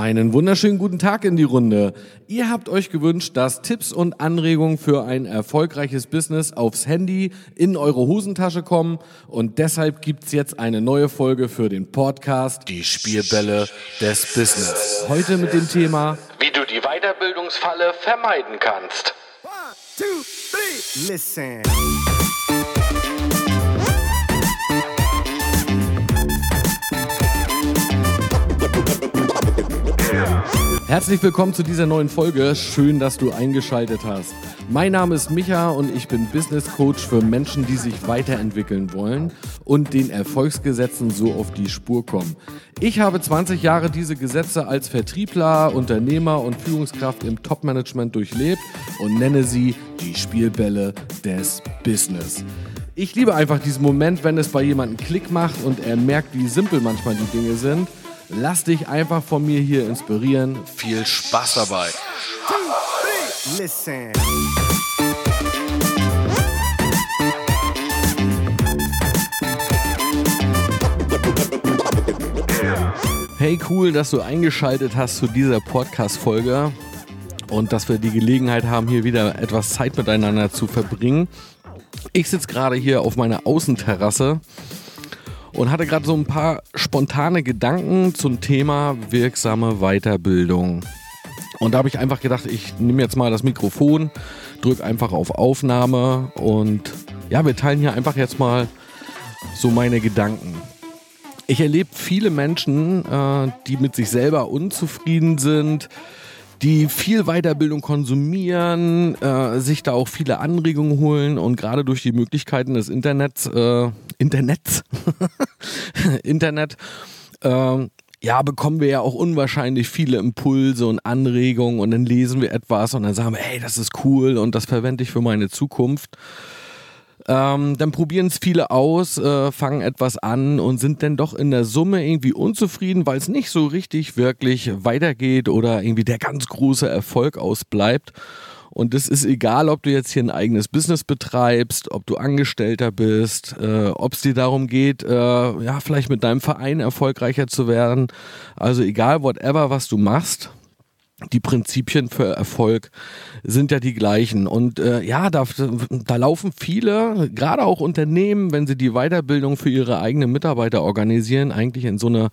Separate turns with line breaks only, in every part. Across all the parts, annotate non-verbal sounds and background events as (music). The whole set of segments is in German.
Einen wunderschönen guten Tag in die Runde. Ihr habt euch gewünscht, dass Tipps und Anregungen für ein erfolgreiches Business aufs Handy in eure Hosentasche kommen und deshalb gibt's jetzt eine neue Folge für den Podcast Die Spielbälle des Business. Heute mit dem Thema Wie du die Weiterbildungsfalle vermeiden kannst. One, two, three. Listen. Herzlich willkommen zu dieser neuen Folge. Schön, dass du eingeschaltet hast. Mein Name ist Micha und ich bin Business Coach für Menschen, die sich weiterentwickeln wollen und den Erfolgsgesetzen so auf die Spur kommen. Ich habe 20 Jahre diese Gesetze als Vertriebler, Unternehmer und Führungskraft im Top-Management durchlebt und nenne sie die Spielbälle des Business. Ich liebe einfach diesen Moment, wenn es bei jemandem Klick macht und er merkt, wie simpel manchmal die Dinge sind Lass dich einfach von mir hier inspirieren. Viel Spaß dabei. Listen. Hey, cool, dass du eingeschaltet hast zu dieser Podcast-Folge und dass wir die Gelegenheit haben, hier wieder etwas Zeit miteinander zu verbringen. Ich sitze gerade hier auf meiner Außenterrasse und hatte gerade so ein paar spontane Gedanken zum Thema wirksame Weiterbildung. Und da habe ich einfach gedacht, ich nehme jetzt mal das Mikrofon, drücke einfach auf Aufnahme und ja, wir teilen hier einfach jetzt mal so meine Gedanken. Ich erlebe viele Menschen, äh, die mit sich selber unzufrieden sind, die viel Weiterbildung konsumieren, äh, sich da auch viele Anregungen holen und gerade durch die Möglichkeiten des Internets, äh, Internets, Internet, (laughs) äh, ja, bekommen wir ja auch unwahrscheinlich viele Impulse und Anregungen und dann lesen wir etwas und dann sagen wir, hey, das ist cool und das verwende ich für meine Zukunft. Ähm, dann probieren es viele aus, äh, fangen etwas an und sind dann doch in der Summe irgendwie unzufrieden, weil es nicht so richtig wirklich weitergeht oder irgendwie der ganz große Erfolg ausbleibt. Und es ist egal, ob du jetzt hier ein eigenes Business betreibst, ob du Angestellter bist, äh, ob es dir darum geht, äh, ja, vielleicht mit deinem Verein erfolgreicher zu werden. Also egal, whatever, was du machst, die Prinzipien für Erfolg sind ja die gleichen. Und äh, ja, da, da laufen viele, gerade auch Unternehmen, wenn sie die Weiterbildung für ihre eigenen Mitarbeiter organisieren, eigentlich in so eine,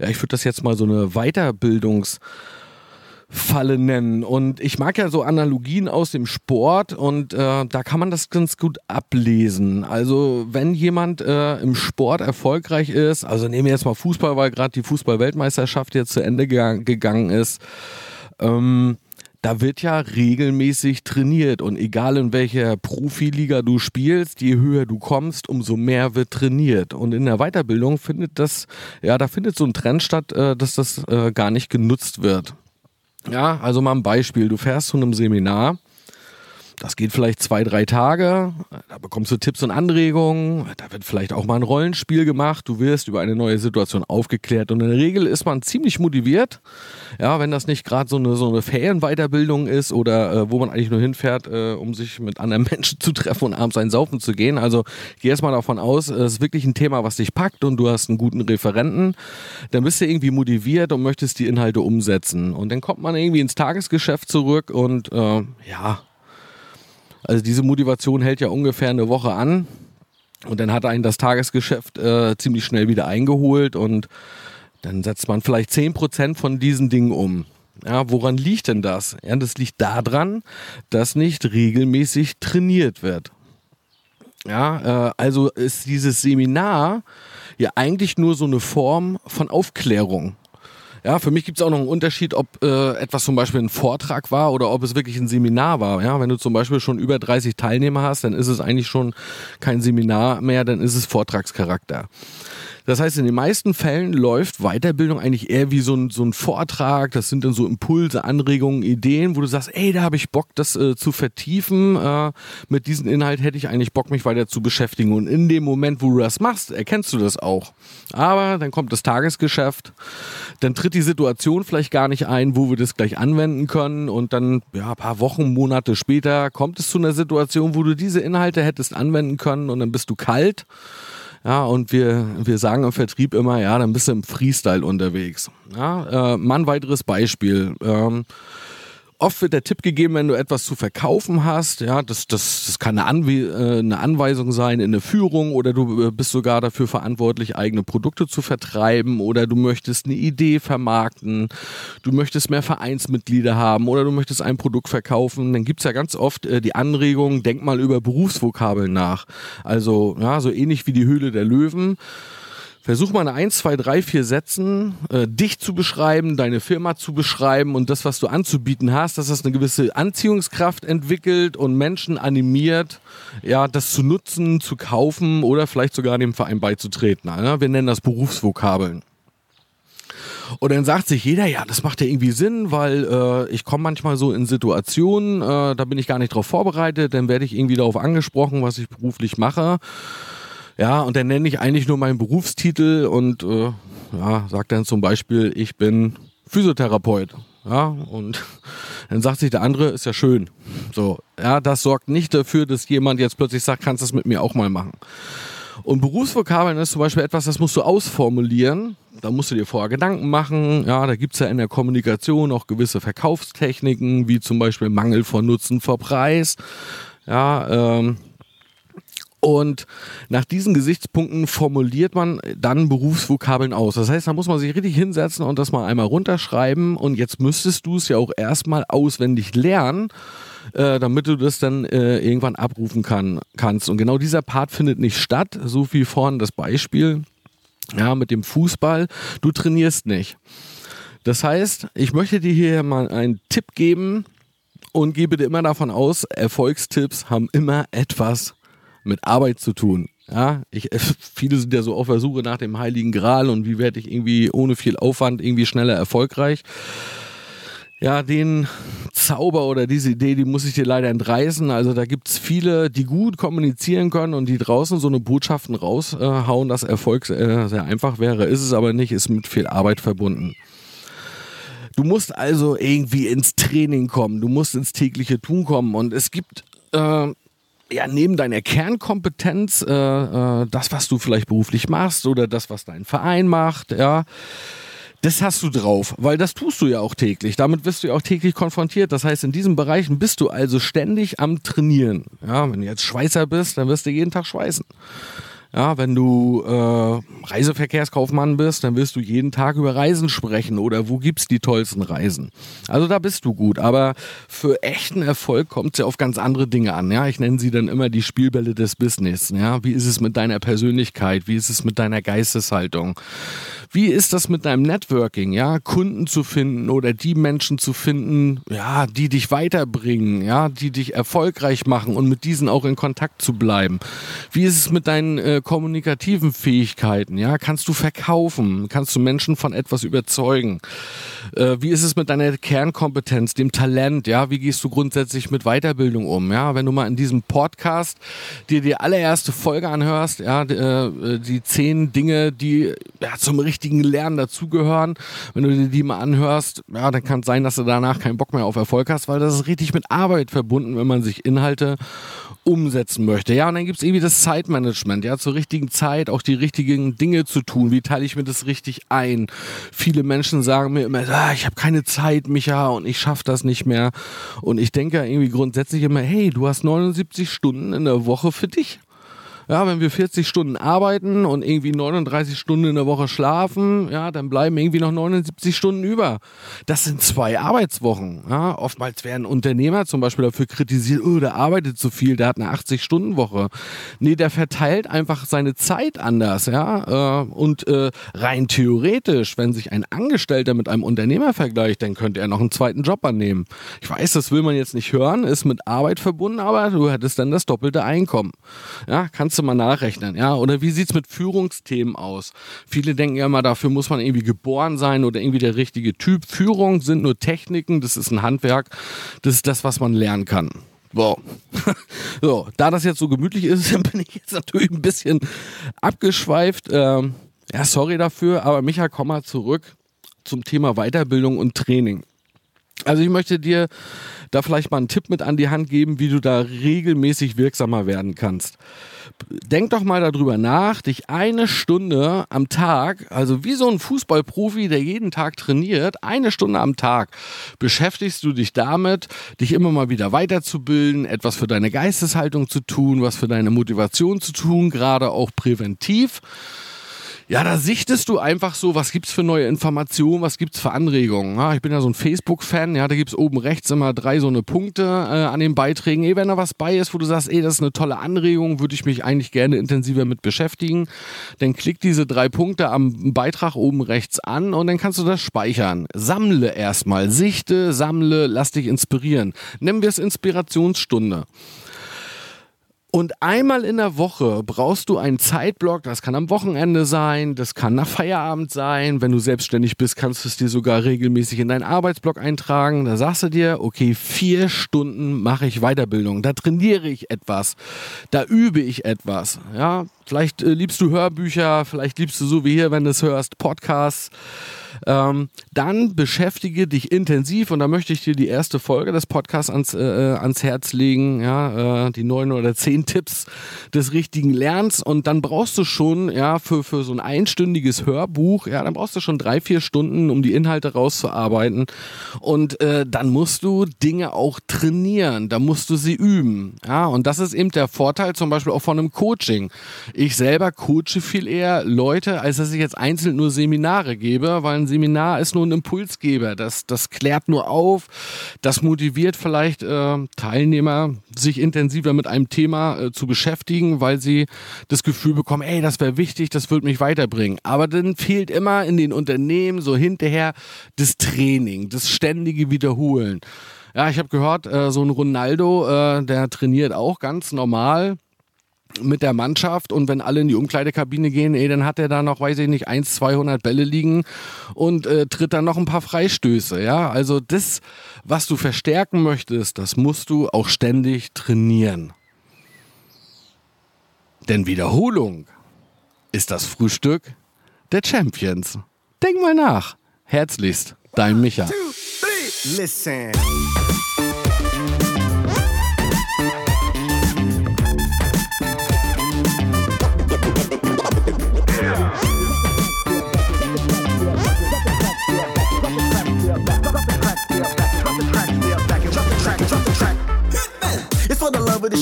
ja, ich würde das jetzt mal so eine Weiterbildungs- Falle nennen. Und ich mag ja so Analogien aus dem Sport und äh, da kann man das ganz gut ablesen. Also wenn jemand äh, im Sport erfolgreich ist, also nehmen wir jetzt mal Fußball, weil gerade die Fußball-Weltmeisterschaft jetzt zu Ende gegangen ist, ähm, da wird ja regelmäßig trainiert und egal in welcher Profiliga du spielst, je höher du kommst, umso mehr wird trainiert. Und in der Weiterbildung findet das, ja, da findet so ein Trend statt, äh, dass das äh, gar nicht genutzt wird. Ja, also mal ein Beispiel. Du fährst zu einem Seminar das geht vielleicht zwei, drei Tage. Da bekommst du Tipps und Anregungen. Da wird vielleicht auch mal ein Rollenspiel gemacht. Du wirst über eine neue Situation aufgeklärt. Und in der Regel ist man ziemlich motiviert. Ja, wenn das nicht gerade so eine, so eine Ferienweiterbildung ist oder äh, wo man eigentlich nur hinfährt, äh, um sich mit anderen (laughs) Menschen zu treffen und abends ein Saufen zu gehen. Also geh erst mal davon aus, es ist wirklich ein Thema, was dich packt und du hast einen guten Referenten. Dann bist du irgendwie motiviert und möchtest die Inhalte umsetzen. Und dann kommt man irgendwie ins Tagesgeschäft zurück und äh, ja, also diese Motivation hält ja ungefähr eine Woche an. Und dann hat einen das Tagesgeschäft äh, ziemlich schnell wieder eingeholt und dann setzt man vielleicht 10% von diesen Dingen um. Ja, woran liegt denn das? Ja, das liegt daran, dass nicht regelmäßig trainiert wird. Ja, äh, also ist dieses Seminar ja eigentlich nur so eine Form von Aufklärung. Ja, für mich gibt es auch noch einen Unterschied, ob äh, etwas zum Beispiel ein Vortrag war oder ob es wirklich ein Seminar war. Ja, wenn du zum Beispiel schon über 30 Teilnehmer hast, dann ist es eigentlich schon kein Seminar mehr, dann ist es Vortragscharakter. Das heißt, in den meisten Fällen läuft Weiterbildung eigentlich eher wie so ein, so ein Vortrag. Das sind dann so Impulse, Anregungen, Ideen, wo du sagst, ey, da habe ich Bock, das äh, zu vertiefen. Äh, mit diesem Inhalt hätte ich eigentlich Bock, mich weiter zu beschäftigen. Und in dem Moment, wo du das machst, erkennst du das auch. Aber dann kommt das Tagesgeschäft, dann tritt die Situation vielleicht gar nicht ein, wo wir das gleich anwenden können. Und dann, ja, ein paar Wochen, Monate später kommt es zu einer Situation, wo du diese Inhalte hättest anwenden können und dann bist du kalt Ja, und wir, wir sagen im Vertrieb immer, ja, dann bist du im Freestyle unterwegs. Ja, äh, mal weiteres Beispiel. Ähm, Oft wird der Tipp gegeben, wenn du etwas zu verkaufen hast, ja, das, das, das kann eine, Anwe äh, eine Anweisung sein in eine Führung oder du äh, bist sogar dafür verantwortlich, eigene Produkte zu vertreiben oder du möchtest eine Idee vermarkten, du möchtest mehr Vereinsmitglieder haben oder du möchtest ein Produkt verkaufen, dann gibt's ja ganz oft äh, die Anregung, denk mal über Berufsvokabeln nach. Also, ja, so ähnlich wie die Höhle der Löwen. Versuch mal in eins, zwei, drei, vier Sätzen äh, dich zu beschreiben, deine Firma zu beschreiben und das, was du anzubieten hast, dass das eine gewisse Anziehungskraft entwickelt und Menschen animiert, ja, das zu nutzen, zu kaufen oder vielleicht sogar dem Verein beizutreten. Ja? Wir nennen das Berufsvokabeln. Und dann sagt sich jeder, ja, das macht ja irgendwie Sinn, weil äh, ich komme manchmal so in Situationen, äh, da bin ich gar nicht drauf vorbereitet, dann werde ich irgendwie darauf angesprochen, was ich beruflich mache. Ja, und dann nenne ich eigentlich nur meinen Berufstitel und äh, ja, sag dann zum Beispiel, ich bin Physiotherapeut. Ja, und (laughs) dann sagt sich der andere, ist ja schön. So, ja, das sorgt nicht dafür, dass jemand jetzt plötzlich sagt, kannst du das mit mir auch mal machen. Und Berufsvokabeln ist zum Beispiel etwas, das musst du ausformulieren. Da musst du dir vorher Gedanken machen. Ja, da gibt's ja in der Kommunikation auch gewisse Verkaufstechniken, wie zum Beispiel Mangel von Nutzen vor Preis. Ja, ähm, und nach diesen Gesichtspunkten formuliert man dann Berufsvokabeln aus. Das heißt, da muss man sich richtig hinsetzen und das mal einmal runterschreiben. Und jetzt müsstest du es ja auch erstmal auswendig lernen, äh, damit du das dann äh, irgendwann abrufen kann, kannst. Und genau dieser Part findet nicht statt. So wie vorhin das Beispiel ja, mit dem Fußball. Du trainierst nicht. Das heißt, ich möchte dir hier mal einen Tipp geben und gebe dir immer davon aus, Erfolgstipps haben immer etwas mit Arbeit zu tun. Ja, ich, viele sind ja so auf der Suche nach dem Heiligen Gral und wie werde ich irgendwie ohne viel Aufwand irgendwie schneller erfolgreich. Ja, den Zauber oder diese Idee, die muss ich dir leider entreißen. Also da gibt's viele, die gut kommunizieren können und die draußen so eine Botschaften raushauen, dass Erfolg äh, sehr einfach wäre. Ist es aber nicht, ist mit viel Arbeit verbunden. Du musst also irgendwie ins Training kommen, du musst ins tägliche Tun kommen und es gibt äh, ja, neben deiner Kernkompetenz, äh, äh, das, was du vielleicht beruflich machst oder das, was dein Verein macht, ja, das hast du drauf, weil das tust du ja auch täglich. Damit wirst du ja auch täglich konfrontiert. Das heißt, in diesen Bereichen bist du also ständig am Trainieren. Ja, wenn du jetzt Schweißer bist, dann wirst du jeden Tag schweißen. Ja, wenn du äh, Reiseverkehrskaufmann bist, dann wirst du jeden Tag über Reisen sprechen oder wo gibt's die tollsten Reisen. Also da bist du gut, aber für echten Erfolg kommt es ja auf ganz andere Dinge an. Ja, ich nenne sie dann immer die Spielbälle des Business. Ja, wie ist es mit deiner Persönlichkeit? Wie ist es mit deiner Geisteshaltung? Wie ist das mit deinem Networking? Ja, Kunden zu finden oder die Menschen zu finden, ja, die dich weiterbringen, ja, die dich erfolgreich machen und mit diesen auch in Kontakt zu bleiben. Wie ist es mit deinen äh, kommunikativen Fähigkeiten? Ja, kannst du verkaufen? Kannst du Menschen von etwas überzeugen? Äh, wie ist es mit deiner Kernkompetenz, dem Talent? Ja, wie gehst du grundsätzlich mit Weiterbildung um? Ja, wenn du mal in diesem Podcast dir die allererste Folge anhörst, ja, die, äh, die zehn Dinge, die ja, zum richtigen Lernen dazugehören, wenn du dir die mal anhörst, ja, dann kann es sein, dass du danach keinen Bock mehr auf Erfolg hast, weil das ist richtig mit Arbeit verbunden, wenn man sich Inhalte umsetzen möchte. Ja, und dann gibt's irgendwie das Zeitmanagement, ja, zur richtigen Zeit auch die richtigen Dinge zu tun. Wie teile ich mir das richtig ein? Viele Menschen sagen mir immer, ah, ich habe keine Zeit, Micha, und ich schaffe das nicht mehr. Und ich denke irgendwie grundsätzlich immer, hey, du hast 79 Stunden in der Woche für dich. Ja, wenn wir 40 Stunden arbeiten und irgendwie 39 Stunden in der Woche schlafen, ja, dann bleiben irgendwie noch 79 Stunden über. Das sind zwei Arbeitswochen. Ja, oftmals werden Unternehmer zum Beispiel dafür kritisiert, oh, der arbeitet zu viel, der hat eine 80-Stunden-Woche. Nee, der verteilt einfach seine Zeit anders, ja. Äh, und äh, rein theoretisch, wenn sich ein Angestellter mit einem Unternehmer vergleicht, dann könnte er noch einen zweiten Job annehmen. Ich weiß, das will man jetzt nicht hören, ist mit Arbeit verbunden, aber du hättest dann das doppelte Einkommen. Ja, kannst kannst du mal nachrechnen, ja? Oder wie sieht's mit Führungsthemen aus? Viele denken ja immer, dafür muss man irgendwie geboren sein oder irgendwie der richtige Typ. Führung sind nur Techniken, das ist ein Handwerk, das ist das, was man lernen kann. Wow. (laughs) so, da das jetzt so gemütlich ist, (laughs) bin ich jetzt natürlich ein bisschen abgeschweift. Ähm, ja, sorry dafür, aber Micha, komm mal zurück zum Thema Weiterbildung und Training. Also ich möchte dir da vielleicht mal einen Tipp mit an die Hand geben, wie du da regelmäßig wirksamer werden kannst. Denk doch mal darüber nach, dich eine Stunde am Tag, also wie so ein Fußballprofi, der jeden Tag trainiert, eine Stunde am Tag beschäftigst du dich damit, dich immer mal wieder weiterzubilden, etwas für deine Geisteshaltung zu tun, was für deine Motivation zu tun, gerade auch präventiv. Ja, da sichtest du einfach so, was gibt's für neue Informationen, was gibt's für Anregungen. Ja, ich bin ja so ein Facebook-Fan, ja, da gibt's oben rechts immer drei so eine Punkte äh, an den Beiträgen. Ey, wenn da was bei ist, wo du sagst, ey, das ist eine tolle Anregung, würde ich mich eigentlich gerne intensiver mit beschäftigen, dann klick diese drei Punkte am Beitrag oben rechts an und dann kannst du das speichern. Sammle erstmal, sichte, sammle, lass dich inspirieren. Nennen wir es Inspirationsstunde. Und einmal in der Woche brauchst du einen Zeitblock, das kann am Wochenende sein, das kann nach Feierabend sein. Wenn du selbstständig bist, kannst du es dir sogar regelmäßig in deinen Arbeitsblock eintragen. Da sagst du dir, okay, vier Stunden mache ich Weiterbildung, da trainiere ich etwas, da übe ich etwas. Ja, vielleicht äh, liebst du Hörbücher, vielleicht liebst du so wie hier, wenn du es hörst, Podcasts. Ähm, dann beschäftige dich intensiv und da möchte ich dir die erste Folge des Podcasts ans, äh, äh, ans Herz legen, ja, äh, die neun oder zehn Tipps des richtigen Lernens. Und dann brauchst du schon, ja, für, für so ein einstündiges Hörbuch, ja, dann brauchst du schon drei, vier Stunden, um die Inhalte rauszuarbeiten. Und äh, dann musst du Dinge auch trainieren, da musst du sie üben, ja, und das ist eben der Vorteil zum Beispiel auch von einem Coaching. Ich selber coache viel eher Leute, als dass ich jetzt einzeln nur Seminare gebe, weil ein Seminar ist nur ein Impulsgeber. Das, das klärt nur auf, das motiviert vielleicht äh, Teilnehmer, sich intensiver mit einem Thema äh, zu beschäftigen, weil sie das Gefühl bekommen, ey, das wäre wichtig, das wird mich weiterbringen. Aber dann fehlt immer in den Unternehmen so hinterher das Training, das ständige Wiederholen. Ja, ich habe gehört, äh, so ein Ronaldo, äh, der trainiert auch ganz normal mit der Mannschaft und wenn alle in die Umkleidekabine gehen, ey, dann hat er da noch, weiß ich nicht, 1, 200 Bälle liegen und äh, tritt dann noch ein paar Freistöße, ja. Also das, was du verstärken möchtest, das musst du auch ständig trainieren. Denn Wiederholung ist das Frühstück der Champions. Denk mal nach. Herzlichst, dein Micha. Two,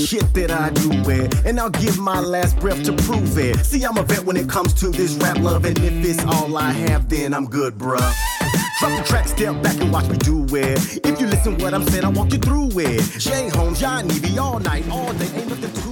shit that I do it. And I'll give my last breath to prove it. See, I'm a vet when it comes to this rap love. And if it's all I have, then I'm good, bruh. Drop the track, step back and watch me do it. If you listen what I'm saying, I'll walk you through it. Jay Holmes, John Evie, all night, all day, ain't nothing to.